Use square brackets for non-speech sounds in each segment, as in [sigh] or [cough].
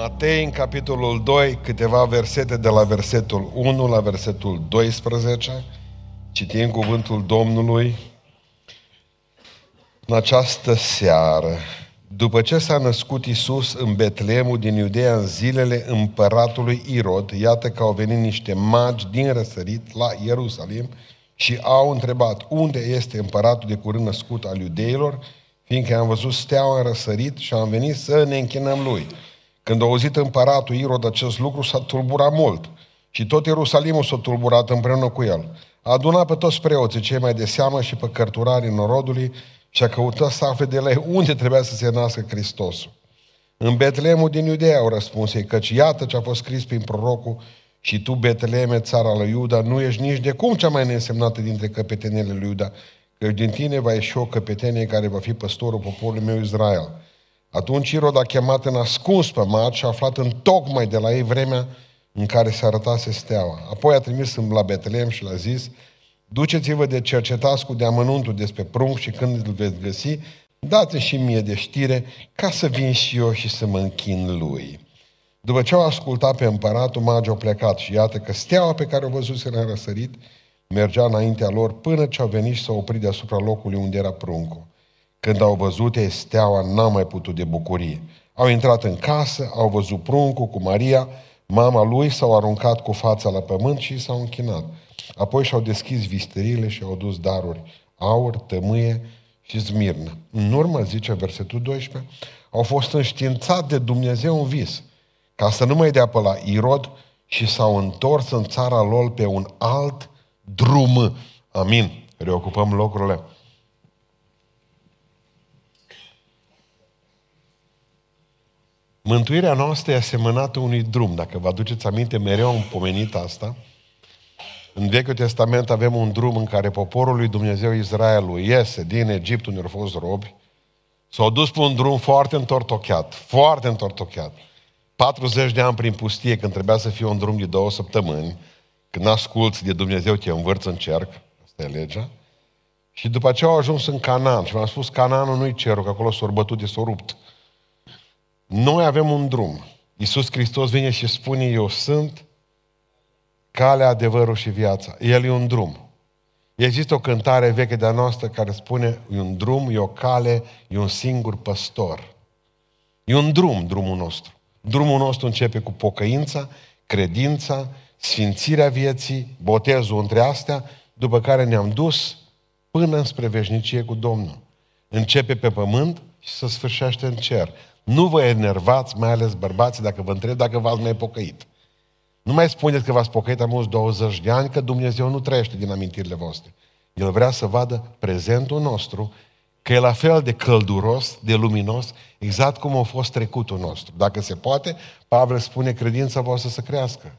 Matei, în capitolul 2, câteva versete de la versetul 1 la versetul 12. Citim cuvântul Domnului în această seară. După ce s-a născut Isus în Betleemul din Iudea în zilele împăratului Irod, iată că au venit niște magi din răsărit la Ierusalim și au întrebat unde este împăratul de curând născut al iudeilor, fiindcă am văzut steaua în răsărit și am venit să ne închinăm lui. Când a auzit împăratul Irod acest lucru, s-a tulburat mult și tot Ierusalimul s-a tulburat împreună cu el. A adunat pe toți preoții, cei mai de seamă și pe cărturarii norodului și a căutat să afle de la ei unde trebuia să se nască Hristosul. În Betleemul din Iudea au răspuns ei, căci iată ce a fost scris prin prorocul și tu, Betleeme, țara lui Iuda, nu ești nici de cum cea mai neînsemnată dintre căpetenele lui Iuda, că din tine va ieși o căpetenie care va fi păstorul poporului meu Israel. Atunci Irod a chemat în ascuns pe mat și a aflat în tocmai de la ei vremea în care se arătase steaua. Apoi a trimis la Betlehem și l-a zis, duceți-vă de cercetați cu deamănuntul despre prunc și când îl veți găsi, dați și mie de știre ca să vin și eu și să mă închin lui. După ce au ascultat pe împăratul, magii au plecat și iată că steaua pe care o văzuse în răsărit mergea înaintea lor până ce au venit și s-au oprit deasupra locului unde era pruncul. Când au văzut ei steaua, n-a mai putut de bucurie. Au intrat în casă, au văzut pruncul cu Maria, mama lui, s-au aruncat cu fața la pământ și s-au închinat. Apoi și-au deschis visterile și au dus daruri, aur, tămâie și zmirnă. În urmă, zice versetul 12, au fost înștiințat de Dumnezeu un vis, ca să nu mai dea pe la Irod și s-au întors în țara lor pe un alt drum. Amin. Reocupăm locurile. Mântuirea noastră e asemănată unui drum. Dacă vă aduceți aminte, mereu am pomenit asta. În Vechiul Testament avem un drum în care poporul lui Dumnezeu Israelul iese din Egipt unde au fost robi, s-au dus pe un drum foarte întortocheat, foarte întortocheat. 40 de ani prin pustie, când trebuia să fie un drum de două săptămâni, când asculți de Dumnezeu, te învârți în cerc, asta e legea. Și după aceea au ajuns în Canaan și mi-am spus, Canaanul nu-i cerul, că acolo s-au bătut de s-au rupt. Noi avem un drum. Iisus Hristos vine și spune, eu sunt calea, adevărul și viața. El e un drum. Există o cântare veche de-a noastră care spune, e un drum, e o cale, e un singur păstor. E un drum, drumul nostru. Drumul nostru începe cu pocăința, credința, sfințirea vieții, botezul între astea, după care ne-am dus până spre veșnicie cu Domnul. Începe pe pământ și se sfârșește în cer. Nu vă enervați, mai ales bărbații, dacă vă întreb dacă v-ați mai pocăit. Nu mai spuneți că v-ați pocăit am 20 de ani, că Dumnezeu nu trăiește din amintirile voastre. El vrea să vadă prezentul nostru, că e la fel de călduros, de luminos, exact cum a fost trecutul nostru. Dacă se poate, Pavel spune credința voastră să crească.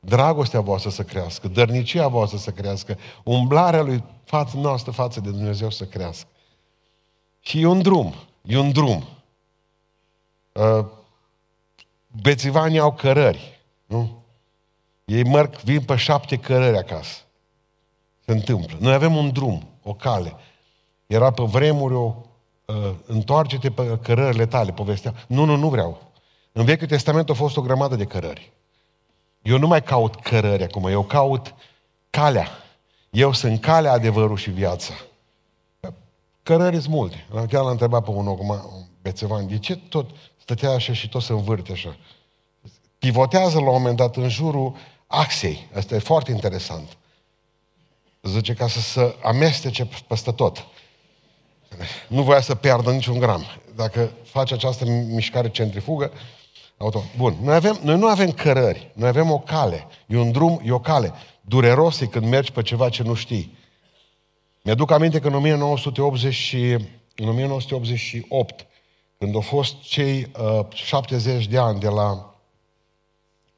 Dragostea voastră să crească, dărnicia voastră să crească, umblarea lui față noastră față de Dumnezeu să crească. Și e un drum, e un drum. Uh, bețivanii au cărări, nu? Ei merg, vin pe șapte cărări acasă. Se întâmplă. Noi avem un drum, o cale. Era pe vremuri o uh, întoarce-te pe cărările tale, povestea. Nu, nu, nu vreau. În Vechiul Testament a fost o grămadă de cărări. Eu nu mai caut cărări acum, eu caut calea. Eu sunt calea, adevărul și viața. Cărări sunt multe. Chiar l-a întrebat pe unul acum, bețevan, de ce tot stătea așa și tot se învârte așa. Pivotează la un moment dat în jurul axei. Asta e foarte interesant. Zice ca să se amestece peste tot. Nu voia să piardă niciun gram. Dacă face această mișcare centrifugă, auto. Bun. Noi, avem, noi nu avem cărări. Noi avem o cale. E un drum, e o cale. Dureros e când mergi pe ceva ce nu știi. Mi-aduc aminte că în 1980 în 1988 când au fost cei uh, 70 de ani de la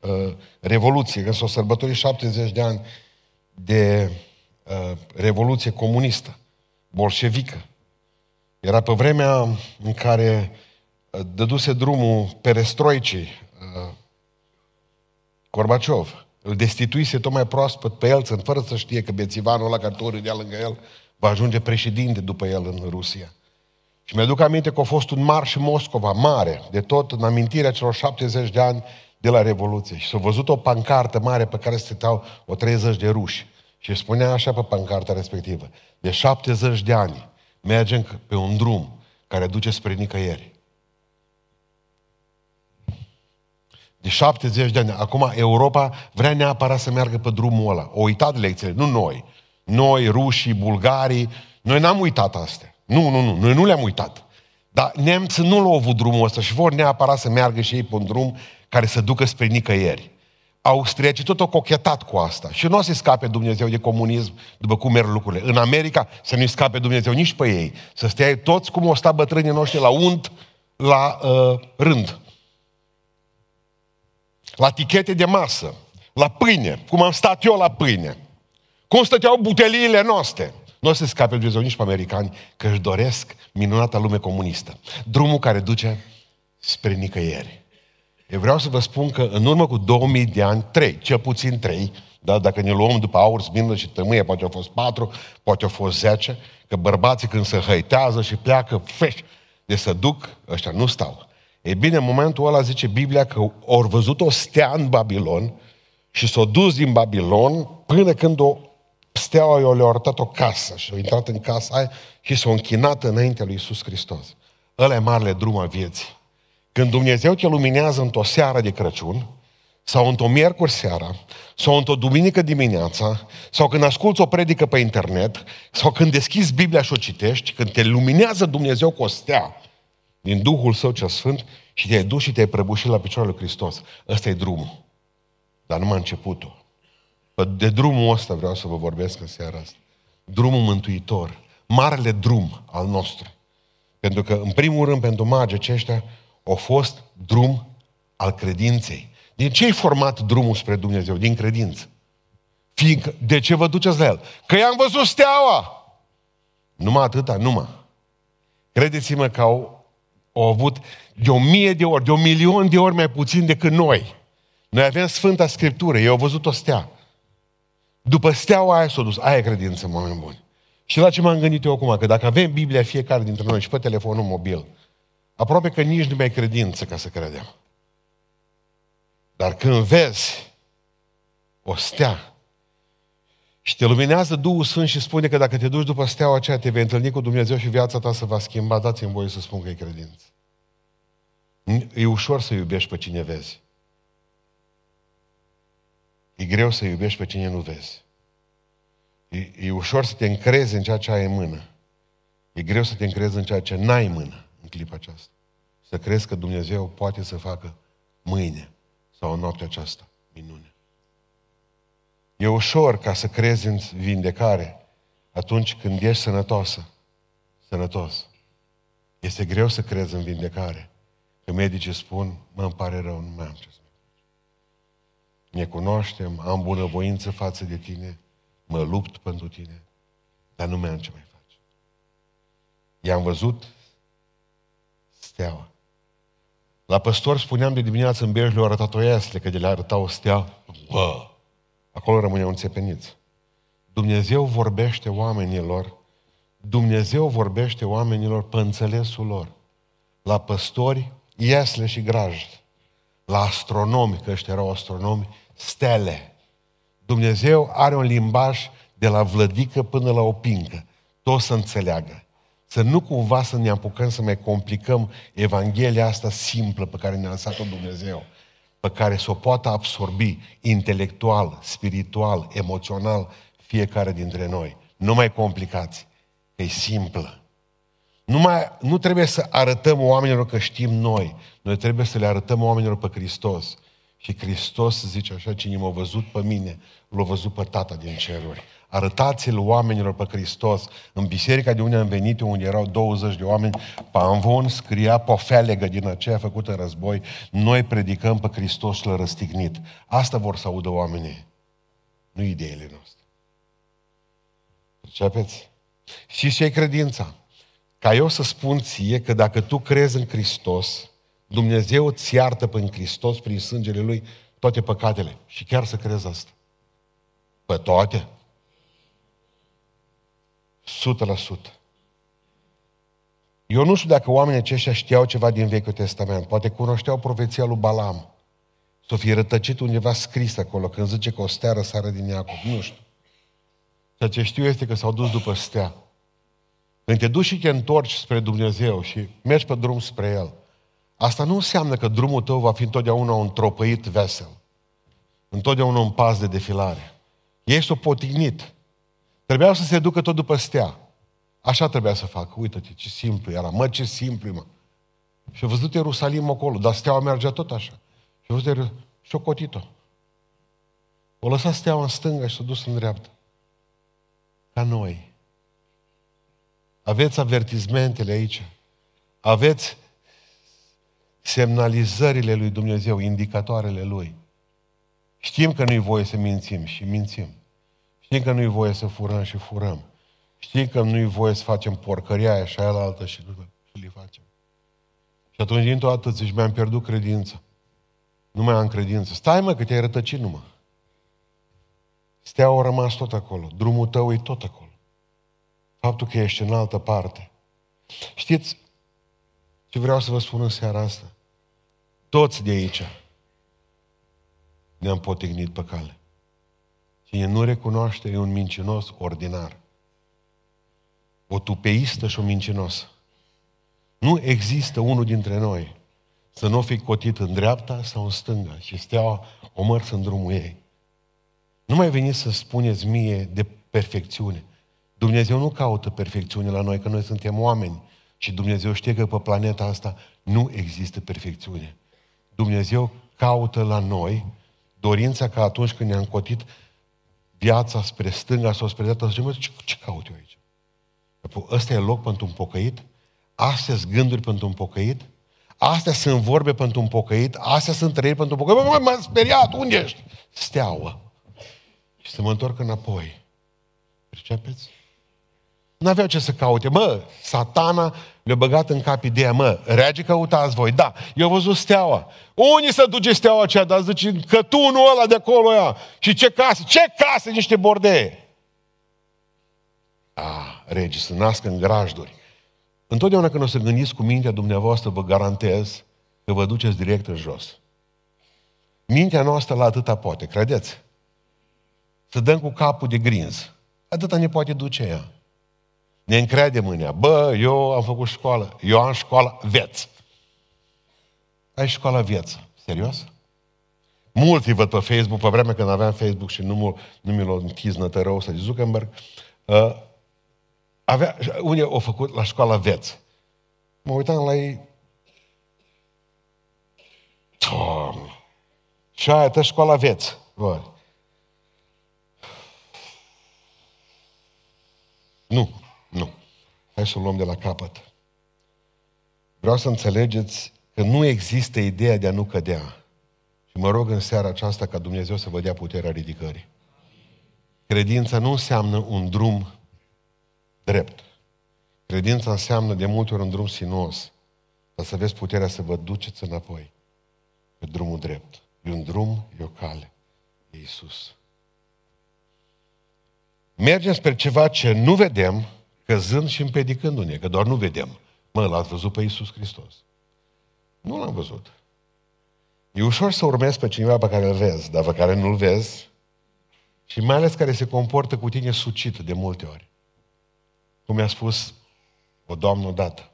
uh, Revoluție, când s-au sărbătorit 70 de ani de uh, Revoluție comunistă, bolșevică. Era pe vremea în care uh, dăduse drumul perestroicii uh, Gorbaciov. Îl destituise tot mai proaspăt pe el, fără să știe că bețivanul ăla care tot lângă el va ajunge președinte după el în Rusia. Și mi-aduc aminte că a fost un marș în Moscova, mare, de tot, în amintirea celor 70 de ani de la Revoluție. Și s-a văzut o pancartă mare pe care stăteau o 30 de ruși. Și spunea așa pe pancarta respectivă, de 70 de ani mergem pe un drum care duce spre nicăieri. De 70 de ani. Acum Europa vrea neapărat să meargă pe drumul ăla. O uitat lecțiile, nu noi. Noi, rușii, bulgarii, noi n-am uitat astea. Nu, nu, nu, noi nu le-am uitat. Dar nemții nu l-au avut drumul ăsta și vor neapărat să meargă și ei pe un drum care să ducă spre nicăieri. Austriacii tot au cochetat cu asta. Și nu o să scape Dumnezeu de comunism după cum merg lucrurile. În America să nu-i scape Dumnezeu nici pe ei. Să stea toți cum o sta bătrânii noștri la unt, la uh, rând. La tichete de masă, la pâine, cum am stat eu la pâine. Cum stăteau buteliile noastre. Nu o să scape Dumnezeu nici pe americani, că își doresc minunata lume comunistă. Drumul care duce spre nicăieri. Eu vreau să vă spun că în urmă cu 2000 de ani, trei, cel puțin trei, da, dacă ne luăm după aur, smină și tămâie, poate au fost patru, poate au fost zece, că bărbații când se hăitează și pleacă, feș, de să duc, ăștia nu stau. E bine, în momentul ăla zice Biblia că au văzut o stea în Babilon și s-au dus din Babilon până când o steaua i-a le-a arătat o casă și au intrat în casa aia și s-au închinat înaintea lui Iisus Hristos. Ăla e marele drum al vieții. Când Dumnezeu te luminează într-o seară de Crăciun, sau într-o miercuri seara, sau într-o duminică dimineața, sau când asculți o predică pe internet, sau când deschizi Biblia și o citești, când te luminează Dumnezeu cu o stea din Duhul Său cel Sfânt și te-ai dus și te-ai prăbușit la picioarele lui Hristos. Ăsta e drumul. Dar numai începutul. De drumul ăsta vreau să vă vorbesc în seara asta. Drumul mântuitor. Marele drum al nostru. Pentru că, în primul rând, pentru magii aceștia, a fost drum al credinței. Din ce e format drumul spre Dumnezeu? Din credință. Fiindcă, de ce vă duceți la el? Că i-am văzut steaua! Numai atâta, numai. Credeți-mă că au, au avut de o mie de ori, de un milion de ori mai puțin decât noi. Noi avem Sfânta Scriptură, ei au văzut o stea. După steaua aia s-a dus. Aia e credință, oameni buni. Și la ce m-am gândit eu acum? Că dacă avem Biblia fiecare dintre noi și pe telefonul mobil, aproape că nici nu mai credință ca să credem. Dar când vezi o stea și te luminează Duhul Sfânt și spune că dacă te duci după steaua aceea, te vei întâlni cu Dumnezeu și viața ta se va schimba, dați-mi voie să spun că e credință. E ușor să iubești pe cine vezi. E greu să iubești pe cine nu vezi. E, e ușor să te încrezi în ceea ce ai în mână. E greu să te încrezi în ceea ce n-ai în mână în clipa aceasta. Să crezi că Dumnezeu poate să facă mâine sau în noaptea aceasta minune. E ușor ca să crezi în vindecare atunci când ești sănătoasă, sănătos. Este greu să crezi în vindecare. Că medicii spun, mă, îmi pare rău, nu mai am ce să ne cunoaștem, am bunăvoință față de tine, mă lupt pentru tine, dar nu mai am ce mai face. I-am văzut steaua. La păstor spuneam de dimineață în Bej, le-au arătat o iasle, că de le arăta o stea, bă, acolo rămâneau înțepeniți. Dumnezeu vorbește oamenilor, Dumnezeu vorbește oamenilor pe înțelesul lor. La păstori, iasle și grajdi la astronomi, că ăștia erau astronomi, stele. Dumnezeu are un limbaj de la vlădică până la o pincă. Tot să înțeleagă. Să nu cumva să ne apucăm să mai complicăm Evanghelia asta simplă pe care ne-a lăsat-o Dumnezeu, pe care să o poată absorbi intelectual, spiritual, emoțional fiecare dintre noi. Nu mai complicați, că e simplă. Nu, mai, nu trebuie să arătăm oamenilor că știm noi. Noi trebuie să le arătăm oamenilor pe Hristos. Și Hristos zice așa, cine m-a văzut pe mine, l-a văzut pe Tata din ceruri. Arătați-l oamenilor pe Hristos. În biserica de unde am venit, unde erau 20 de oameni, pe Anvon scria pofelegă din aceea făcută în război, noi predicăm pe Hristos și l răstignit. Asta vor să audă oamenii, nu ideile noastre. Percepeți? Și ce e credința? Ca eu să spun ție că dacă tu crezi în Hristos, Dumnezeu îți iartă prin Hristos, prin sângele Lui, toate păcatele. Și chiar să crezi asta. Pe toate. 100%. Eu nu știu dacă oamenii aceștia știau ceva din Vechiul Testament. Poate cunoșteau profeția lui Balam. Să fie rătăcit undeva scris acolo, când zice că o stea răsare din Iacov. Nu știu. Ceea ce știu este că s-au dus după stea. Când te duci și te întorci spre Dumnezeu și mergi pe drum spre El, asta nu înseamnă că drumul tău va fi întotdeauna un tropăit vesel. Întotdeauna un pas de defilare. Ești o potignit. Trebuia să se ducă tot după stea. Așa trebuia să facă. Uită-te, ce simplu era. Mă, ce simplu, mă. Și a văzut Ierusalim acolo, dar steaua mergea tot așa. Și a văzut și o cotit-o. O lăsat steaua în stânga și s-a dus în dreapta. Ca noi. Aveți avertizmentele aici. Aveți semnalizările lui Dumnezeu, indicatoarele lui. Știm că nu-i voie să mințim și mințim. Știm că nu-i voie să furăm și furăm. Știm că nu-i voie să facem porcăria aia și aia la altă și, și le facem. Și atunci, dintr-o dată, zici, mi-am pierdut credința. Nu mai am credință. Stai mă, că te-ai rătăcit numai. Steaua a rămas tot acolo. Drumul tău e tot acolo. Faptul că ești în altă parte. Știți ce vreau să vă spun în seara asta? Toți de aici ne-am potignit pe cale. Cine nu recunoaște e un mincinos ordinar. O tupeistă și o mincinosă. Nu există unul dintre noi să nu fi cotit în dreapta sau în stânga și steaua o mărs în drumul ei. Nu mai veniți să spuneți mie de perfecțiune. Dumnezeu nu caută perfecțiune la noi, că noi suntem oameni. Și Dumnezeu știe că pe planeta asta nu există perfecțiune. Dumnezeu caută la noi dorința ca atunci când ne-am cotit viața spre stânga sau spre dreapta, să zicem, ce, ce caut eu aici? Ăsta e loc pentru un pocăit? Astea sunt gânduri pentru un pocăit? Astea sunt vorbe pentru un pocăit? Astea sunt trăiri pentru un pocăit? Mă, m-am speriat, unde ești? Steaua. Și să mă întorc înapoi. Percepeți? Nu aveau ce să caute. Mă, satana le-a băgat în cap ideea, mă, rege căutați voi. Da, eu văzut steaua. Unii să duce steaua aceea, dar zice, cătunul ăla de acolo ea. Și ce casă? Ce casă? Niște bordee. Ah, regi, să nască în grajduri. Întotdeauna când o să gândiți cu mintea dumneavoastră, vă garantez că vă duceți direct în jos. Mintea noastră la atâta poate, credeți? Să dăm cu capul de grinz. Atâta ne poate duce ea. Ne încredem în ea. Bă, eu am făcut școală. Eu am școală veț. Ai școala viață. Serios? Mulți văd pe Facebook, pe vremea când aveam Facebook și nu, nu mi l-a închis nătărău să Zuckerberg, uh, avea, unii au făcut la școala veț. Mă uitam la ei, Doamne! Și aia, tă școala veț. Bă. Nu. Nu. Hai să o luăm de la capăt. Vreau să înțelegeți că nu există ideea de a nu cădea. Și mă rog în seara aceasta ca Dumnezeu să vă dea puterea ridicării. Credința nu înseamnă un drum drept. Credința înseamnă de multe ori un drum sinuos. Dar să aveți puterea să vă duceți înapoi pe drumul drept. E un drum, e o cale. E Iisus. Mergem spre ceva ce nu vedem, căzând și împedicându-ne, că doar nu vedem. Mă, l-ați văzut pe Iisus Hristos. Nu l-am văzut. E ușor să urmezi pe cineva pe care îl vezi, dar pe care nu-l vezi și mai ales care se comportă cu tine sucit de multe ori. Cum mi-a spus o doamnă odată.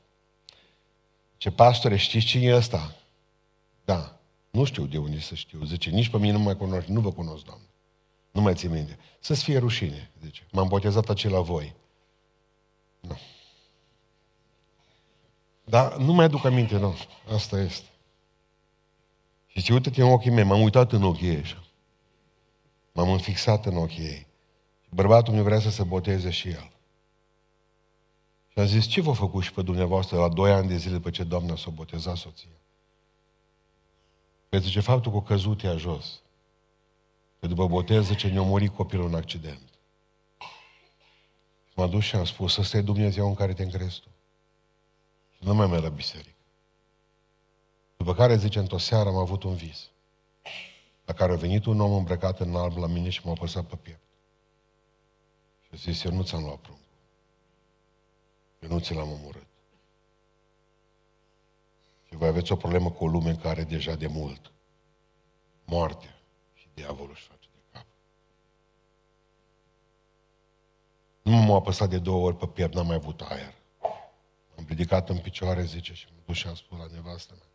Ce pastore, știți cine e ăsta? Da. Nu știu de unde să știu. Zice, nici pe mine nu mai cunoști, nu vă cunosc, doamnă. Nu mai țin minte. Să-ți fie rușine, zice. M-am botezat aici la voi. Nu. Dar nu mai aduc aminte, nu. Asta este. Și ce uite-te în ochii mei, m-am uitat în ochii ei așa. M-am înfixat în ochii ei. Și bărbatul meu vrea să se boteze și el. Și am zis, ce v-a făcut și pe dumneavoastră la doi ani de zile după ce doamna s-a botezat soția? Păi zice, faptul că a căzut ea jos. Că după botez, zice, ne-a murit copilul în accident. M-a dus și am spus, ăsta e Dumnezeu în care te încrezi tu. Și nu mai merg la biserică. După care, zice, într-o seară am avut un vis. La care a venit un om îmbrăcat în alb la mine și m-a păsat pe piept. Și a zis, eu nu ți-am luat pruncul. Eu nu ți l-am omorât. Și voi aveți o problemă cu o lume în care deja de mult moartea și diavolul își face de cap. Nu m-am apăsat de două ori pe piept, n-am mai avut aer. Am ridicat în picioare, zice, și mă duc și am spus la nevastă mea,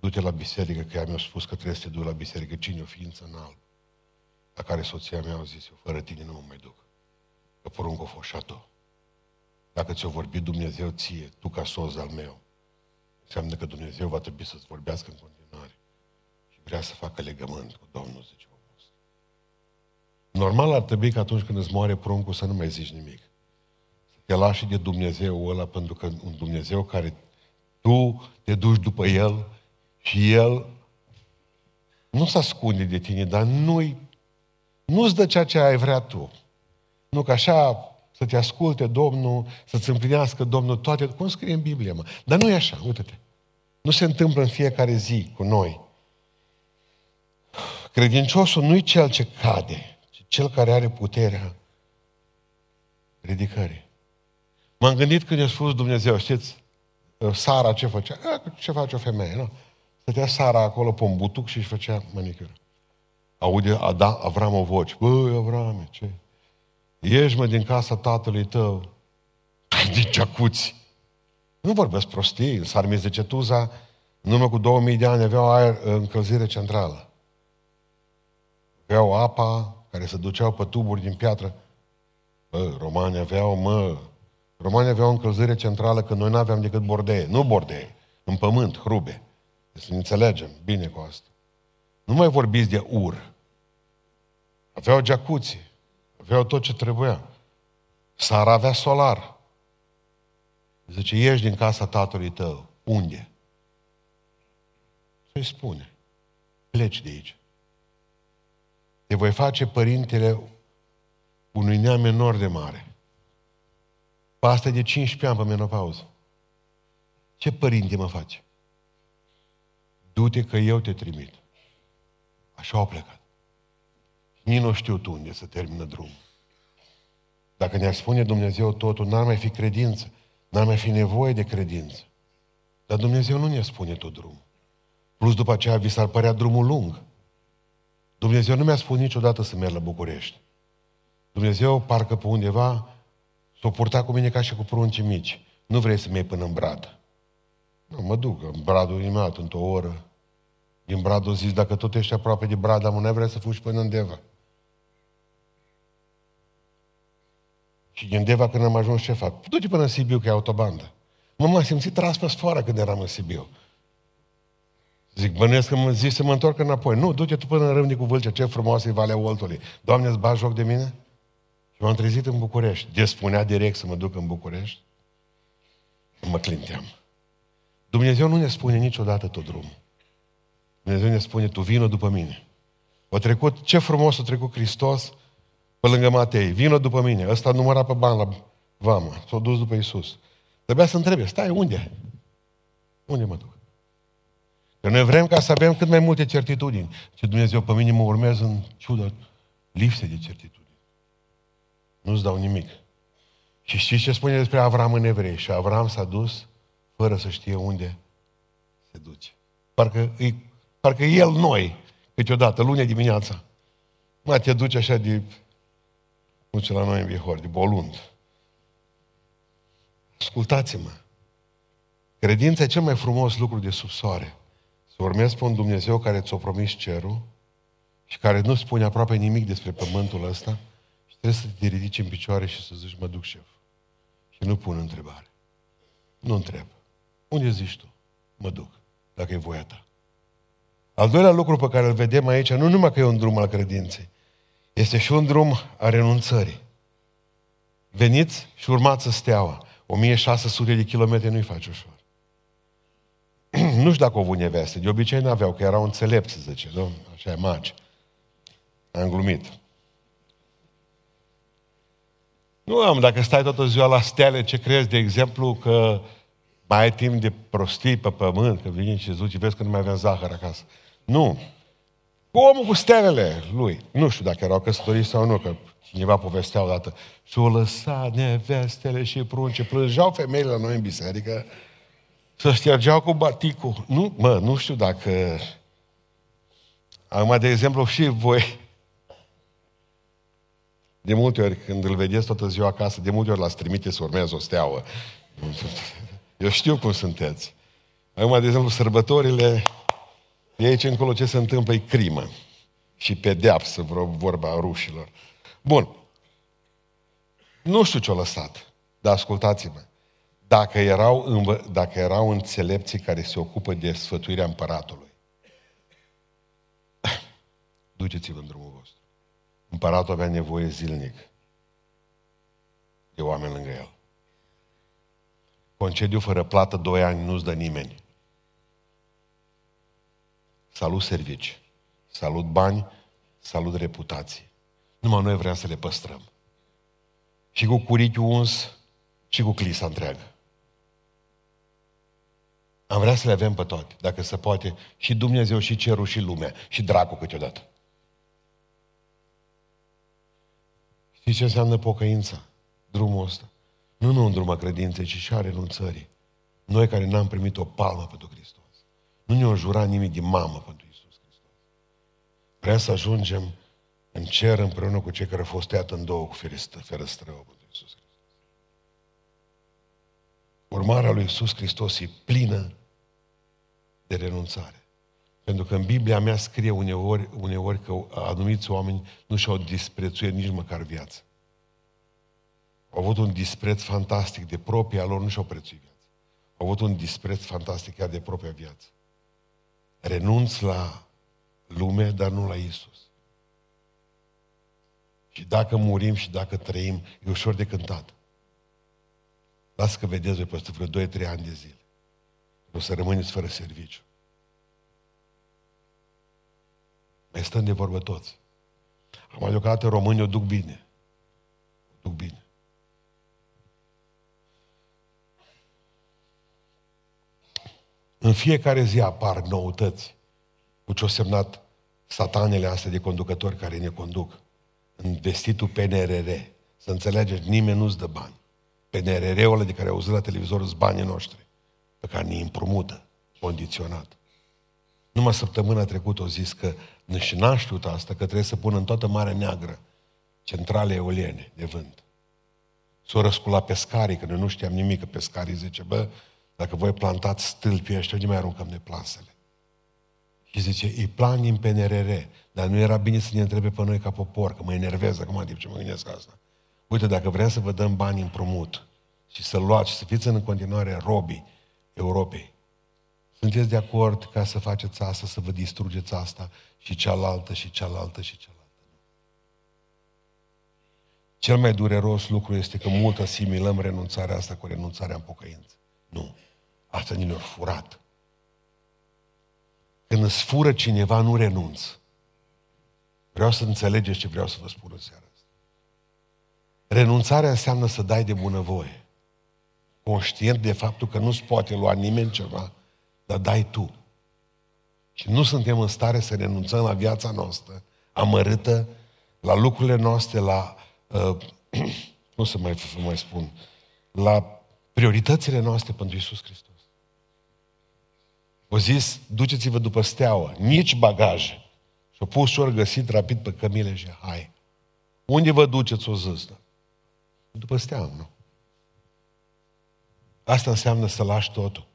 du-te la biserică, că ea mi-a spus că trebuie să te duci la biserică, cine o ființă în alb. La care soția mea a zis, eu fără tine nu mă mai duc. Că poruncul a fost tu. Dacă ți-o vorbit Dumnezeu ție, tu ca soț al meu, înseamnă că Dumnezeu va trebui să-ți vorbească în continuare. Și vrea să facă legământ cu Domnul, zice omul ăsta. Normal ar trebui că atunci când îți moare pruncul să nu mai zici nimic. Să te lași de Dumnezeu ăla, pentru că un Dumnezeu care tu te duci după El și El nu se ascunde de tine, dar nu-i, nu-ți dă ceea ce ai vrea tu. Nu că așa să te asculte Domnul, să-ți împlinească Domnul toate, cum scrie în Biblie, mă. Dar nu e așa, uite-te. Nu se întâmplă în fiecare zi cu noi. Credinciosul nu e cel ce cade, ci cel care are puterea ridicării. M-am gândit când i-a spus Dumnezeu, știți, Sara ce făcea? Ce face o femeie, nu? Stătea Sara acolo pe un butuc și își făcea manicură. Aude Ada, Avram o voce. Băi, Avram, ce? Ieși, mă, din casa tatălui tău. Din ceacuți. Nu vorbesc prostii. În Sarmiz de Cetuza, în urmă cu 2000 de ani, aveau aer, încălzire centrală. Aveau apa care se duceau pe tuburi din piatră. Bă, romanii aveau, mă, romanii aveau încălzire centrală când noi nu aveam decât bordeie. Nu bordeie, în pământ, hrube. Deci să ne înțelegem bine cu asta. Nu mai vorbiți de ur. Aveau jacuzzi. Aveau tot ce trebuia. Sara avea solar. Zice, ieși din casa tatălui tău. Unde? Ce-i spune? Pleci de aici. Te voi face părintele unui neam enorm de mare. Pe asta de 15 ani pe menopauză. Ce părinte mă face? Du-te că eu te trimit. Așa au plecat. Nici nu știu tu unde să termină drumul. Dacă ne-ar spune Dumnezeu totul, n-ar mai fi credință. N-ar mai fi nevoie de credință. Dar Dumnezeu nu ne spune tot drumul. Plus după aceea vi s-ar părea drumul lung. Dumnezeu nu mi-a spus niciodată să merg la București. Dumnezeu parcă pe undeva s-o purta cu mine ca și cu pruncii mici. Nu vrei să mergi până în brad. Nu, mă duc în bradul imediat, într-o oră. Din bradul zis, dacă tot ești aproape de brad, am nu vrea să fugi până în Deva. Și din Deva când am ajuns ce fac? Du-te până în Sibiu, că e autobandă. Mă, m-am simțit tras pe sfoară când eram în Sibiu. Zic, bănuiesc că mă zici să mă întorc înapoi. Nu, du-te tu până în Râmnicu cu Vâlcea, ce frumoasă e Valea Oltului. Doamne, îți bagi joc de mine? Și m-am trezit în București. De spunea direct să mă duc în București. Mă clinteam. Dumnezeu nu ne spune niciodată tot drumul. Dumnezeu ne spune, tu vină după mine. O trecut, ce frumos a trecut Hristos pe lângă Matei. Vină după mine. Ăsta număra pe bani la vamă. S-a dus după Isus. Trebuia să întrebe, stai, unde? Unde mă duc? Că noi vrem ca să avem cât mai multe certitudini. Ce Dumnezeu pe mine mă urmează în ciudă lipse de certitudini. Nu-ți dau nimic. Și știți ce spune despre Avram în evrei? Și Avram s-a dus fără să știe unde se duce. Parcă, e, parcă el noi, câteodată, lunea dimineața. Mă, te duci așa de, nu ce la noi în Vihor, de bolund. Ascultați-mă. Credința e cel mai frumos lucru de sub soare. Să urmezi pe un Dumnezeu care ți-a promis cerul și care nu spune aproape nimic despre pământul ăsta și trebuie să te ridici în picioare și să zici, mă duc șef. Și nu pun întrebare. Nu întreb. Unde zici tu? Mă duc, dacă e voia ta. Al doilea lucru pe care îl vedem aici, nu numai că e un drum al credinței, este și un drum a renunțării. Veniți și urmați steaua. 1600 de kilometri nu-i faci ușor. Nu știu dacă au avut neveste. De obicei nu aveau, că erau înțelepți, zice, nu? Așa e magi. Am glumit. Nu am, dacă stai toată ziua la stele, ce crezi, de exemplu, că mai ai timp de prostii pe pământ, că vine și zici, vezi că nu mai avem zahăr acasă. Nu. Cu omul cu stelele lui. Nu știu dacă erau căsătoriți sau nu, că cineva povestea odată. Și o lăsa nevestele și prunce. Plângeau femeile la noi în biserică să ștergeau cu baticul. Nu, mă, nu știu dacă... Acum, de exemplu, și voi, de multe ori, când îl vedeți toată ziua acasă, de multe ori l-ați trimite să urmeze o steaua. Eu știu cum sunteți. Acum, de exemplu, sărbătorile, de aici încolo ce se întâmplă e crimă și pedeapsă, vorba rușilor. Bun. Nu știu ce-a lăsat, dar ascultați-mă. Dacă erau, învă, dacă erau înțelepții care se ocupă de sfătuirea împăratului, [clears throat] duceți-vă în drumul vostru. Împăratul avea nevoie zilnic de oameni lângă el. Concediu fără plată, doi ani, nu-ți dă nimeni. Salut servici, salut bani, salut reputație. Numai noi vrem să le păstrăm. Și cu curichiul uns și cu clisa întreagă. Am vrea să le avem pe toate, dacă se poate, și Dumnezeu, și cerul, și lumea, și dracul câteodată. Știți ce înseamnă pocăința? Drumul ăsta. Nu, nu un drum a credinței, ci și a renunțării. Noi care n-am primit o palmă pentru Hristos. Nu ne-a jurat nimic de mamă pentru Isus Hristos. Vrea să ajungem în cer împreună cu cei care au fost tăiat în două cu ferăstrău pentru Isus Hristos. Urmarea lui Isus Hristos e plină de renunțare. Pentru că în Biblia mea scrie uneori, uneori că anumiți oameni nu și-au disprețuit nici măcar viața. Au avut un dispreț fantastic de propria lor, nu și-au prețuit viața. Au avut un dispreț fantastic chiar de propria viață. Renunț la lume, dar nu la Isus. Și dacă murim și dacă trăim, e ușor de cântat. Lasă că vedeți voi peste vreo 2-3 ani de zile. O să rămâneți fără serviciu. Mai stăm de vorbă toți. Am deocamdată românii o duc bine. O duc bine. În fiecare zi apar noutăți cu ce-au semnat satanele astea de conducători care ne conduc în vestitul PNRR. Să înțelegeți, nimeni nu-ți dă bani. PNRR-ul ăla de care auzit la televizor sunt banii noștri, pe care ne împrumută, condiționat. Numai săptămâna trecută au zis că și n-a știut asta, că trebuie să pună în toată Marea Neagră centrale eoliene de vânt. S-au răsculat pescarii, că noi nu știam nimic, că pescarii zice, bă, dacă voi plantați stâlpii ăștia, unde mai aruncăm de plasele? Și zice, e plan din PNRR, dar nu era bine să ne întrebe pe noi ca popor, că mă enervez acum timp ce mă gândesc asta. Uite, dacă vrem să vă dăm bani împrumut și să luați și să fiți în continuare robii Europei, sunteți de acord ca să faceți asta, să vă distrugeți asta și cealaltă și cealaltă și cealaltă? Cel mai dureros lucru este că mult asimilăm renunțarea asta cu renunțarea în pocăință. Nu. Asta ni le-a furat. Când îți fură cineva, nu renunți. Vreau să înțelegeți ce vreau să vă spun în seara asta. Renunțarea înseamnă să dai de bunăvoie. Conștient de faptul că nu-ți poate lua nimeni ceva, dar dai tu. Și nu suntem în stare să renunțăm la viața noastră, amărâtă, la lucrurile noastre, la, uh, [clears throat] nu să mai, mai spun, la prioritățile noastre pentru Isus Hristos. O zis, duceți-vă după steaua, nici bagaje. Și-o pus și găsit rapid pe cămile și hai. Unde vă duceți, o zis? Da? După steaua, nu? Asta înseamnă să lași totul.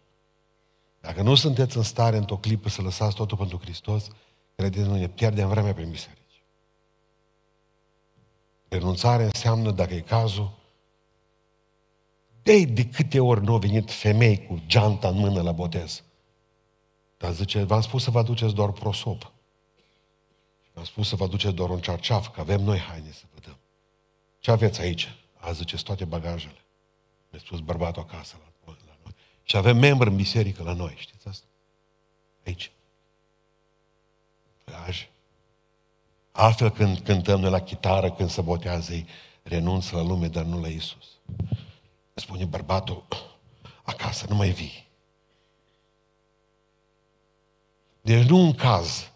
Dacă nu sunteți în stare într-o clipă să lăsați totul pentru Hristos, credeți nu ne pierdem vremea prin biserici. Renunțare înseamnă, dacă e cazul, de de câte ori nu au venit femei cu geanta în mână la botez. Dar zice, v-am spus să vă aduceți doar prosop. V-am spus să vă aduceți doar un cearceaf, că avem noi haine să vă dăm. Ce aveți aici? A ziceți toate bagajele. Mi-a spus bărbatul acasă la, la noi. Și avem membri în biserică la noi, știți asta? Aici. Bagaje. Altfel când cântăm noi la chitară, când se botează ei, renunță la lume, dar nu la Isus. Spune bărbatul, acasă nu mai vii. Deci nu un caz.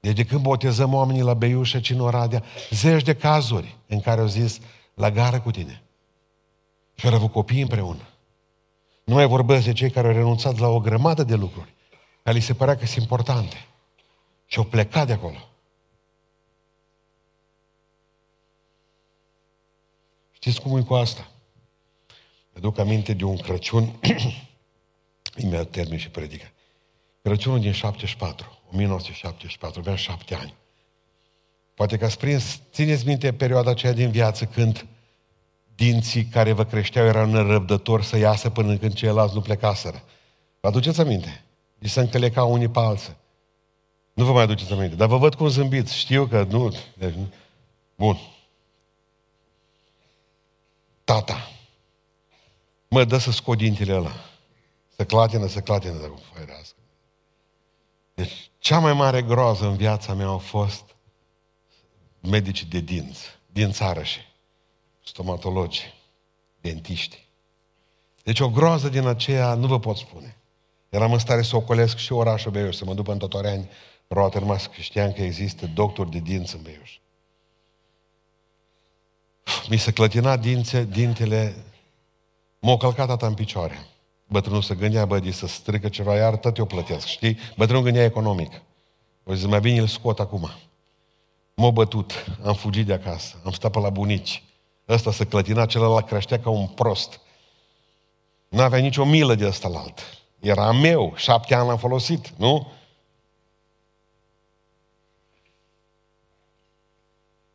Deci de când botezăm oamenii la Beiușă, Cinoradea, zeci de cazuri în care au zis, la gară cu tine. Și au avut copii împreună. Nu mai vorbesc de cei care au renunțat la o grămadă de lucruri, care li se părea că sunt importante. Și au plecat de acolo. Știți cum e cu asta? Mă duc aminte de un Crăciun, [clears throat] imediat termin și predică. Crăciunul din 74, 1974, aveam șapte ani. Poate că ați prins, țineți minte perioada aceea din viață când dinții care vă creșteau erau nerăbdători să iasă până când ceilalți nu plecaseră. Vă aduceți aminte? Și să încălecau unii pe alții. Nu vă mai aduceți aminte, dar vă văd cum zâmbiți. Știu că nu. Deci, bun. Tata, mă dă să scot dintele ăla. Să clatină, să clatină, dacă făirească. Deci, cea mai mare groază în viața mea au fost medici de dinți, din țară și stomatologi, dentiști. Deci o groază din aceea nu vă pot spune. Eram în stare să ocolesc și orașul Beiuș, să mă duc în Totoreani, Roatermas, că știam că există doctor de dinți în Beiuș. Mi se clătina dințe, dintele, m-a călcat tata în picioare. Bătrânul se gândea, bă, să strică ceva, iar tot eu plătesc, știi? Bătrânul gândea economic. O zis, mai bine îl scot acum. M-a bătut, am fugit de acasă, am stat pe la bunici. Ăsta se clătina, celălalt creștea ca un prost. Nu avea nicio milă de ăsta la alt. Era meu, șapte ani l-am folosit, nu?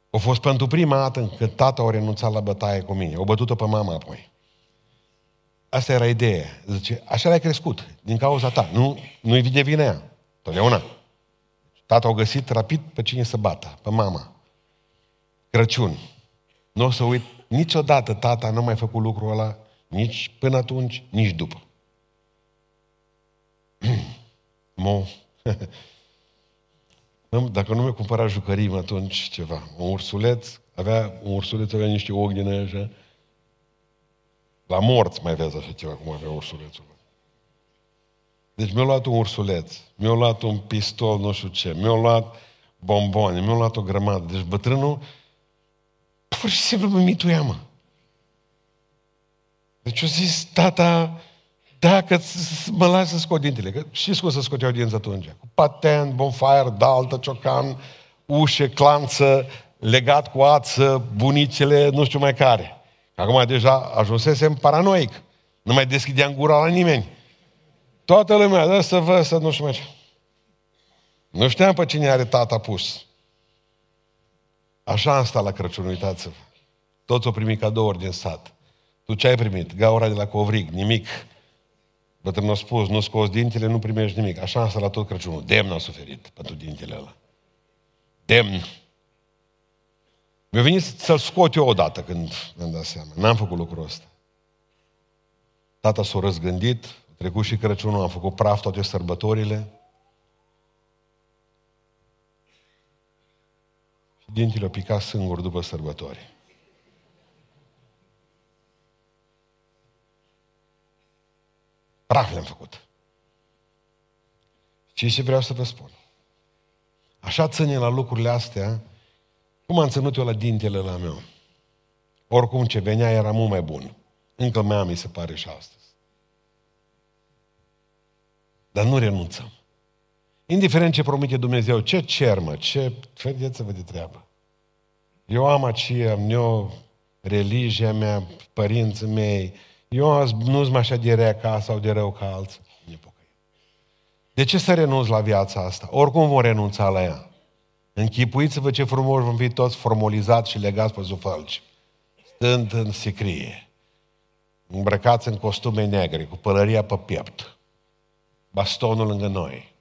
A fost pentru prima dată când tata a renunțat la bătaie cu mine. O bătut-o pe mama apoi. Asta era ideea. Zice, așa l-ai crescut, din cauza ta. Nu, nu-i de vine ea. Totdeauna. Tata a găsit rapid pe cine să bată, pe mama. Crăciun. Nu o să uit, niciodată tata nu a mai făcut lucrul ăla, nici până atunci, nici după. [clears throat] Mo. [laughs] Dacă nu mi-a cumpărat jucării, atunci ceva. Un ursuleț, avea, un ursuleț avea niște ochi din așa. La morți mai vezi așa ceva, cum avea ursulețul. Deci mi-a luat un ursuleț, mi-a luat un pistol, nu știu ce, mi-a luat bomboane, mi-a luat o grămadă. Deci bătrânul pur și simplu mă mituia, mă. Deci eu zis, tata, dacă mă las să scot dintele, că știți cum să scoteau dinți atunci? Cu patent, bonfire, daltă, ciocan, ușe, clanță, legat cu ață, bunicele, nu știu mai care. Acum deja ajunsesem paranoic. Nu mai deschideam gura la nimeni. Toată lumea, dă să văd, să nu știu mai ce. Nu știam pe cine are tata pus. Așa am stat la Crăciun, uitați-vă. Toți au primit cadouri din sat. Tu ce ai primit? Gaura de la Covrig, nimic. Bătrânul a spus, nu scoți dintele, nu primești nimic. Așa am stat la tot Crăciunul. Demn a suferit pentru dintele ăla. Demn. Mi-a venit să-l scot eu odată când mi-am dat seama. N-am făcut lucrul ăsta. Tata s-a răzgândit, a trecut și Crăciunul, am făcut praf toate sărbătorile. Și dintele a picat singur după sărbători. Praf le-am făcut. Și ce vreau să vă spun? Așa ține la lucrurile astea, cum am ținut eu la dintele la meu. Oricum ce venea era mult mai bun. Încă mai am, mi se pare și astăzi. Dar nu renunțăm. Indiferent ce promite Dumnezeu, ce cer, mă, ce... Vedeți-vă de treabă. Eu am aceea, eu, religia mea, părinții mei, eu nu sunt așa de rea ca sau de rău ca alții. De ce să renunț la viața asta? Oricum vom renunța la ea. Închipuiți-vă ce frumos vom fi toți formalizați și legați pe zufălci. Stând în sicrie. Îmbrăcați în costume negre, cu pălăria pe piept. Bastonul lângă noi.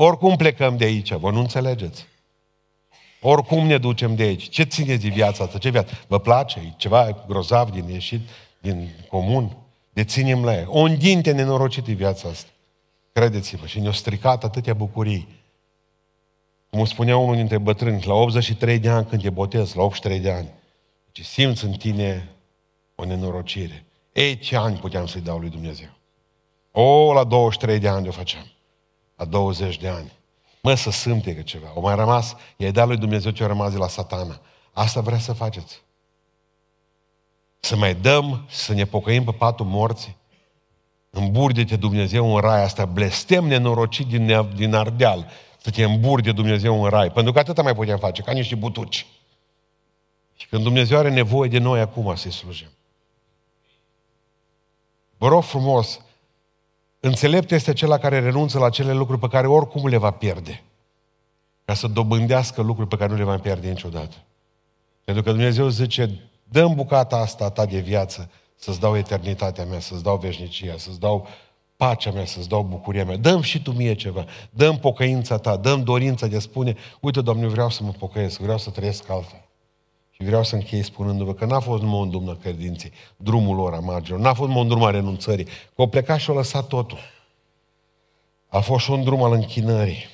Oricum plecăm de aici, vă nu înțelegeți. Oricum ne ducem de aici. Ce țineți de viața asta? Ce viață? Vă place? E ceva grozav din ieșit din comun? De ținem la ea. O îndinte nenorocit viața asta. Credeți-vă. Și ne-a stricat atâtea bucurii. Cum spunea unul dintre bătrâni, la 83 de ani când te botez, la 83 de ani, ce simți în tine o nenorocire. Ei, ce ani puteam să-i dau lui Dumnezeu? O, la 23 de ani o făceam. La 20 de ani. Mă, să sâmte că ceva. O mai rămas, i-ai dat lui Dumnezeu ce a rămas de la satana. Asta vrea să faceți. Să mai dăm, să ne pocăim pe patul morții? Îmburde-te Dumnezeu în rai, asta blestem nenorocit din, din Ardeal, să te îmburde Dumnezeu în rai. Pentru că atâta mai putem face, ca niște butuci. Și când Dumnezeu are nevoie de noi acum să-i slujim. Vă rog frumos, înțelept este acela care renunță la cele lucruri pe care oricum le va pierde. Ca să dobândească lucruri pe care nu le va pierde niciodată. Pentru că Dumnezeu zice, dăm bucata asta ta de viață să-ți dau eternitatea mea, să-ți dau veșnicia, să-ți dau pacea mea, să-ți dau bucuria mea. Dăm și tu mie ceva. Dăm pocăința ta, dăm dorința de a spune, uite, Doamne, vreau să mă pocăiesc, vreau să trăiesc altfel. Și vreau să închei spunându-vă că n-a fost numai un drum al credinței, drumul lor a margelor, n-a fost numai un drum al renunțării, că au plecat și au lăsat totul. A fost și un drum al închinării.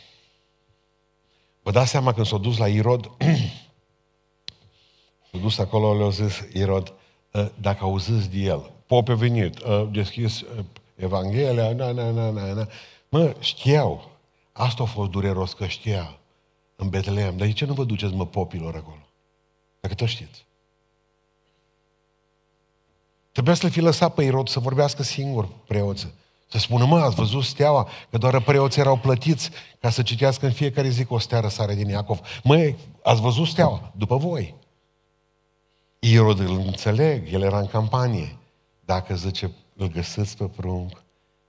Vă dați seama când s-au dus la Irod, [clears throat] s-au dus acolo, le-au zis Irod, ă, dacă auziți de el, pope venit, ă, deschis ă, Evanghelia, na, na, na, na, na. Mă, știau. Asta a fost dureros, că știa în Betlehem. Dar de ce nu vă duceți, mă, popilor acolo? Dacă tot știți. Trebuia să le fi lăsat pe Irod să vorbească singur preoță. Să spună, mă, ați văzut steaua? Că doar preoții erau plătiți ca să citească în fiecare zi cu o stea răsare din Iacov. Măi, ați văzut steaua? După voi. Irod îl înțeleg, el era în campanie. Dacă zice, îl găsiți pe prunc,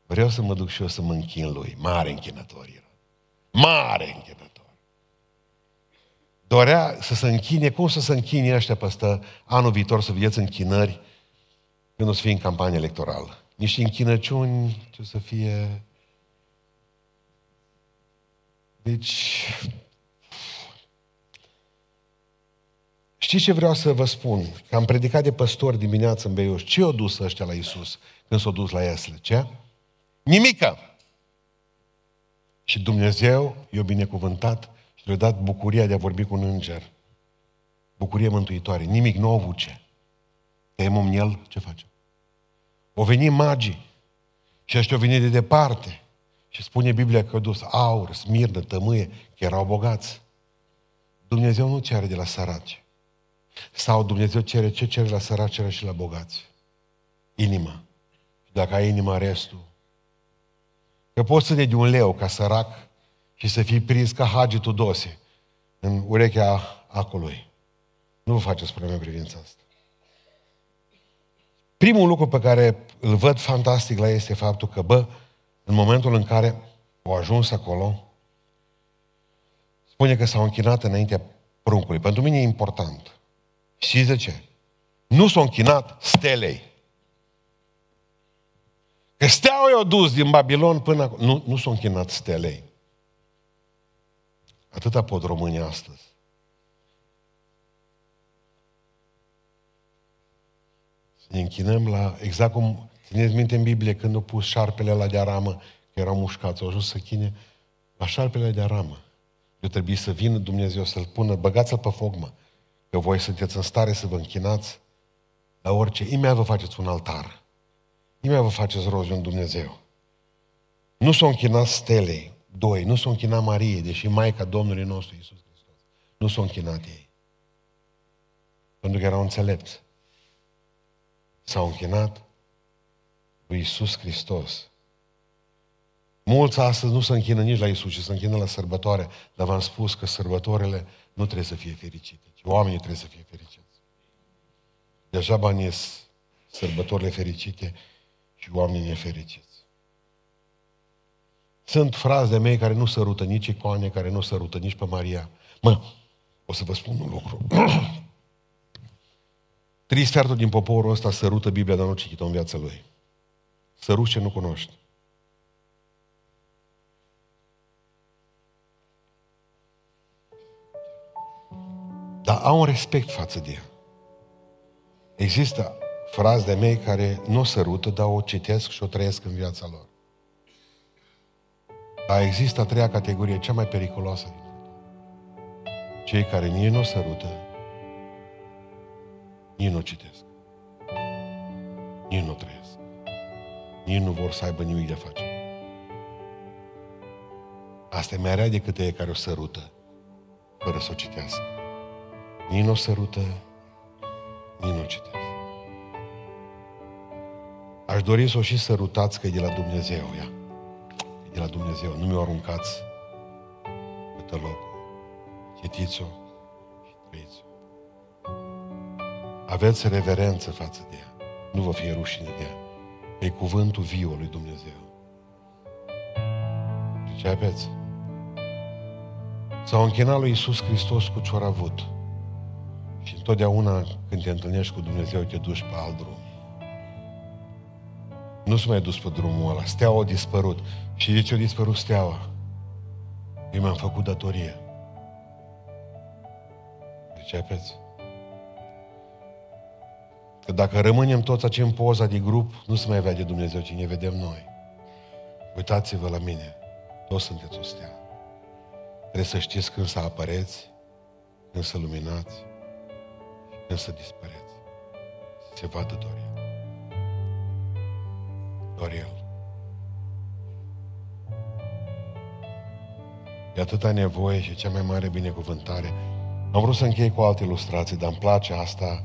vreau să mă duc și eu să mă închin lui. Mare închinător era. Mare închinător. Dorea să se închine, cum să se închine ăștia peste anul viitor, să vedeți închinări când o să fie în campanie electorală. Niște închinăciuni, ce o să fie... Deci, Știți ce vreau să vă spun? Că am predicat de păstori dimineață în Beiuș. Ce au dus ăștia la Isus când s-au dus la Iesle? Ce? Nimică! Și Dumnezeu i-a binecuvântat și le-a dat bucuria de a vorbi cu un înger. Bucurie mântuitoare. Nimic, nu au avut ce. Tăiem în el, ce facem? O venit magii și ăștia au venit de departe. Și spune Biblia că au dus aur, smirnă, tămâie, că erau bogați. Dumnezeu nu cere de la săraci. Sau Dumnezeu cere ce cere la săraci, cere și la bogați. Inima. Și dacă ai inima, restul. Că poți să ne de un leu ca sărac și să fii prins ca Hagi Tudose în urechea acului. Nu vă faceți probleme privința asta. Primul lucru pe care îl văd fantastic la este faptul că, bă, în momentul în care au ajuns acolo, spune că s-au închinat înaintea pruncului. Pentru mine e important. Și de ce? Nu s-au închinat stelei. Că steaua i-au dus din Babilon până acolo. Nu, nu s-au închinat stelei. Atâta pot români astăzi. Să ne închinăm la, exact cum țineți minte în Biblie când au pus șarpele la de aramă, că erau mușcați, au ajuns să chine la șarpele de aramă. Eu trebuie să vină Dumnezeu să-l pună, băgați-l pe foc, mă că voi sunteți în stare să vă închinați la orice, imediat vă faceți un altar. Imediat vă faceți rost de un Dumnezeu. Nu s-au închinat stelei, doi, nu s-au închinat Marie, deși Maica Domnului nostru Iisus Hristos. Nu s-au închinat ei. Pentru că erau înțelepți. S-au închinat lui Iisus Hristos. Mulți astăzi nu se închină nici la Iisus, ci se închină la sărbătoare. Dar v-am spus că sărbătoarele nu trebuie să fie fericite, ci oamenii trebuie să fie fericiți. Deja banii sărbătorile fericite și oamenii nefericiți. Sunt fraze de mei care nu sărută nici icoane, care nu sărută nici pe Maria. Mă, o să vă spun un lucru. [clears throat] Trei sferturi din poporul ăsta sărută Biblia, dar nu citit în viața lui. Sărut ce nu cunoști. Dar au un respect față de ea. Există fraze de mei care nu o sărută, dar o citesc și o trăiesc în viața lor. Dar există a treia categorie, cea mai periculoasă din Cei care nici nu o sărută, nici nu o citesc. Nici nu trăiesc. Nici nu vor să aibă nimic de face. Asta e mai rea decât ei care o sărută fără să o citească. Nici nu o sărută, nici nu o citesc. Aș dori să o și sărutați că e de la Dumnezeu ea. E de la Dumnezeu. Nu mi-o aruncați pe loc. Citiți-o și trăiți-o. Aveți reverență față de ea. Nu vă fie rușine de ea. E cuvântul viu lui Dumnezeu. Ce aveți? S-au închinat lui Iisus Hristos cu ce avut. Și întotdeauna când te întâlnești cu Dumnezeu, te duci pe alt drum. Nu s-a mai dus pe drumul ăla. Steaua a dispărut. Și de ce a dispărut steaua? Eu mi-am făcut datorie. Pricepeți? Că dacă rămânem toți aici în poza de grup, nu se mai vede Dumnezeu, ci ne vedem noi. Uitați-vă la mine. Toți sunteți o stea. Trebuie să știți când să apăreți, când să luminați, când să dispăreți. Să se vadă doar El. Doar El. E atâta nevoie și cea mai mare binecuvântare. Am vrut să închei cu alte ilustrații, dar îmi place asta.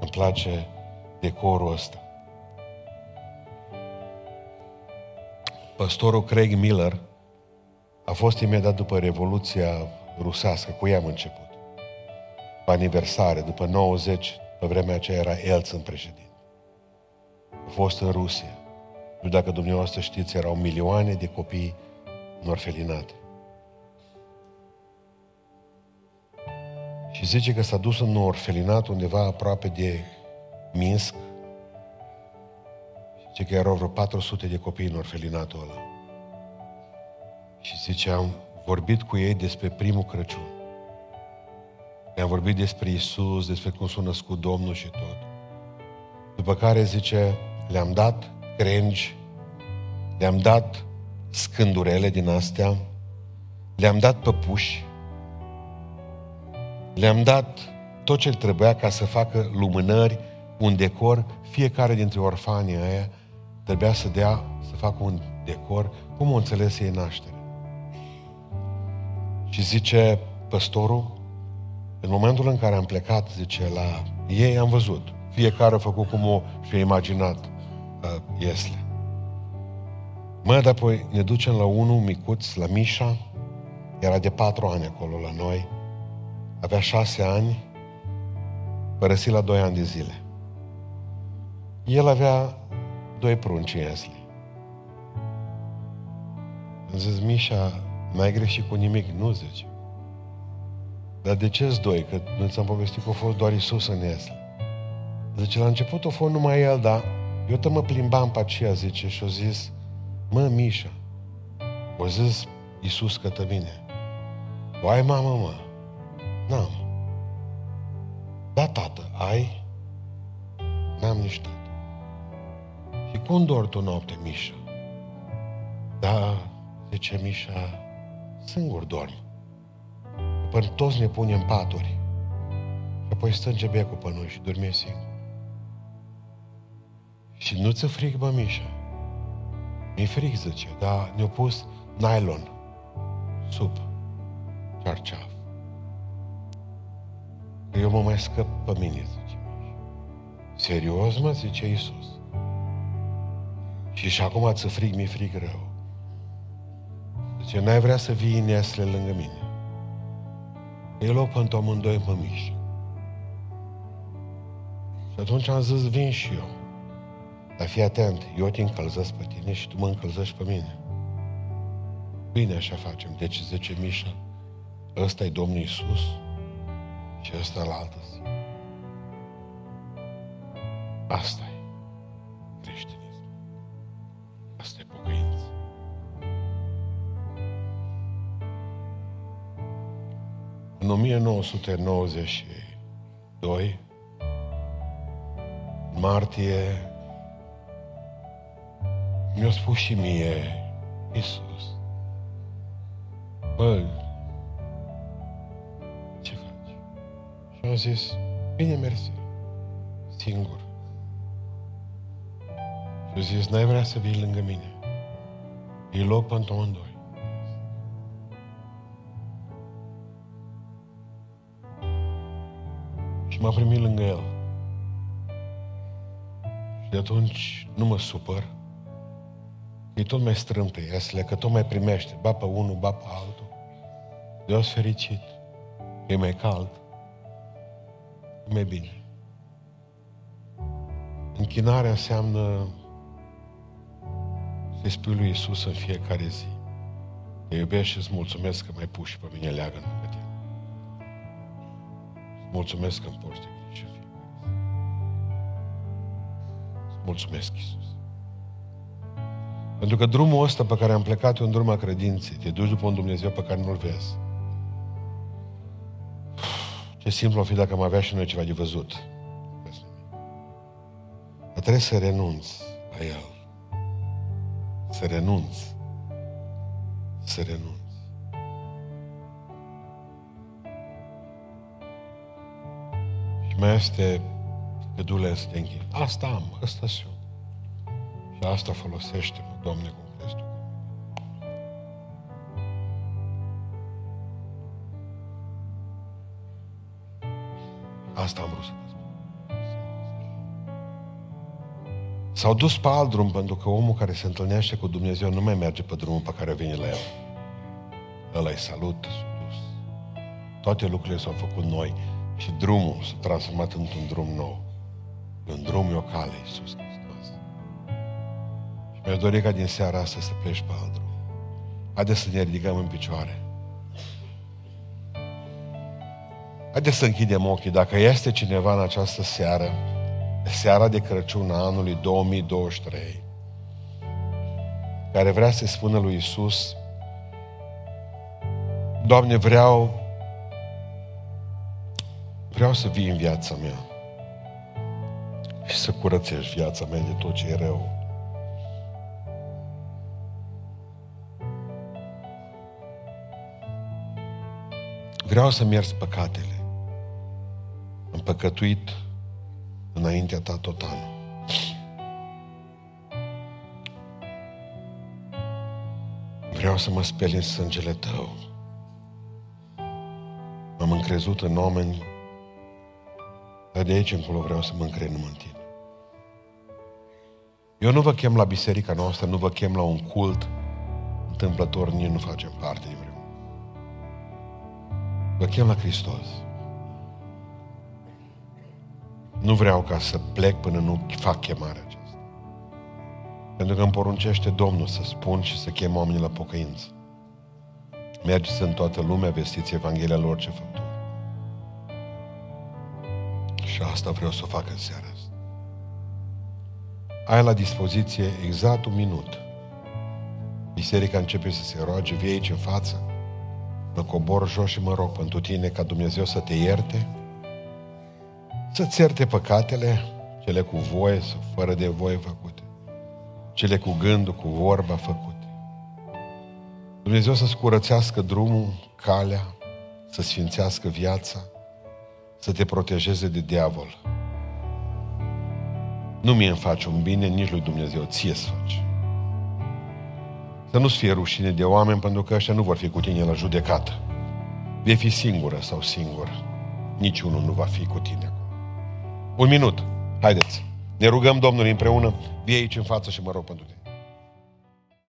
Îmi place decorul ăsta. Păstorul Craig Miller a fost imediat după Revoluția rusească, cu ea am început. Pe aniversare, după 90, pe vremea aceea era Elțin președinte. A fost în Rusia. Nu dacă dumneavoastră știți, erau milioane de copii în orfelinate. Și zice că s-a dus în orfelinat undeva aproape de Minsk. Și zice că erau vreo 400 de copii în orfelinatul ăla. Și zice, am vorbit cu ei despre primul Crăciun. Le-am vorbit despre Isus, despre cum s-a născut Domnul și tot. După care zice, le-am dat crengi, le-am dat scândurele din astea, le-am dat păpuși, le-am dat tot ce trebuia ca să facă lumânări, un decor, fiecare dintre orfanii aia trebuia să dea, să facă un decor, cum o înțeles ei naștere. Și zice păstorul, în momentul în care am plecat, zice, la ei am văzut, fiecare a făcut cum o și-a imaginat uh, Iesle. Mă, dar apoi ne ducem la unul micuț, la Mișa, era de patru ani acolo la noi, avea șase ani, părăsit la doi ani de zile. El avea doi prunci Iesle. Am zis, Mișa, N-ai greșit cu nimic, nu zice. Dar de ce doi? Că nu ți-am povestit că a fost doar Isus în el. Zice, la început a fost numai el, dar eu te mă plimbam pe aceea, zice, și a zis, mă, Mișa, o zis Iisus către mine, o ai mamă, mă? N-am. Da, tată, ai? N-am nici tată. Și cum dor tu noapte, Mișa? Da, zice Mișa, singur dorm. Până toți ne punem paturi. Și apoi strânge becul pe noi și dormim singur. Și nu ți fric, bă, Mișa? Mi-e fric, zice, dar ne-au pus nylon sub cearceaf. Că eu mă mai scăp pe mine, zice Mișa. Serios, mă, zice Iisus. Și și acum ți fric, mi-e fric rău. Zice, n-ai vrea să vii în Iesle lângă mine. El o pentru amândoi pe miș. Și atunci am zis, vin și eu. Dar fii atent, eu te încălzesc pe tine și tu mă încălzești pe mine. Bine așa facem. Deci zice Mișa, ăsta e Domnul Iisus și ăsta la altă zi. Asta e. În 1992, martie, mi-a spus și mie Iisus, bă, ce faci? Și am zis, bine, mersi, singur. Și a zis, n-ai vrea să vii lângă mine. E loc pentru amândoi. m-a primit lângă el. Și atunci nu mă supăr. E tot mai strâmtăiesle, că tot mai primește. Ba pe unul, ba pe altul. Deos fericit. E mai cald. E mai bine. Închinarea înseamnă să-i spui lui Iisus în fiecare zi. Te iubesc și îți mulțumesc că mai puși pe mine leagă lângă tine. Îți mulțumesc că îmi porți de grijă fiecare zi. Îți mulțumesc, Iisus. Pentru că drumul ăsta pe care am plecat e un drum a credinței. Te duci după un Dumnezeu pe care nu-L vezi. Ce simplu ar fi dacă am avea și noi ceva de văzut. Dar trebuie să renunți la El. Să renunți. Să renunți. Și mai este cădule să te închid. Asta am, ăsta sunt. Și asta folosește-mă, Doamne, cum crezi Tu. Asta am vrut să vă spun. S-au dus pe alt drum pentru că omul care se întâlnește cu Dumnezeu nu mai merge pe drumul pe care vine la el. ăla e salut, s-a dus. Toate lucrurile s-au făcut noi și drumul s-a transformat într-un drum nou. E un drum, e o cale, Iisus Hristos. Și mi-aș dori ca din seara asta să pleci pe alt drum. Haideți să ne ridicăm în picioare. Haideți să închidem ochii. Dacă este cineva în această seară, seara de Crăciun a anului 2023, care vrea să spună lui Isus, Doamne, vreau vreau să vii în viața mea și să curățești viața mea de tot ce e rău. Vreau să-mi ierți păcatele. Am păcătuit înaintea ta tot anul. Vreau să mă speli în sângele tău. M-am încrezut în oameni, dar de aici încolo vreau să mă încred numai în tine. Eu nu vă chem la biserica noastră, nu vă chem la un cult întâmplător, nici nu facem parte din vreun. Vă chem la Hristos. Nu vreau ca să plec până nu fac chemarea aceasta. Pentru că îmi poruncește Domnul să spun și să chem oamenii la pocăință. Mergeți în toată lumea, vestiți Evanghelia lor ce făptură. Și asta vreau să o fac în seara asta. Ai la dispoziție exact un minut. Biserica începe să se roage, vii aici în față, mă cobor jos și mă rog pentru tine ca Dumnezeu să te ierte, să-ți ierte păcatele, cele cu voie sau fără de voie făcute, cele cu gândul, cu vorba făcute. Dumnezeu să-ți curățească drumul, calea, să sfințească viața, să te protejeze de diavol. Nu mie îmi faci un bine, nici lui Dumnezeu, ție să faci. Să nu-ți fie rușine de oameni, pentru că ăștia nu vor fi cu tine la judecată. Vei fi singură sau singur. Niciunul nu va fi cu tine. Un minut. Haideți. Ne rugăm Domnului împreună. Vie aici în față și mă rog pentru tine.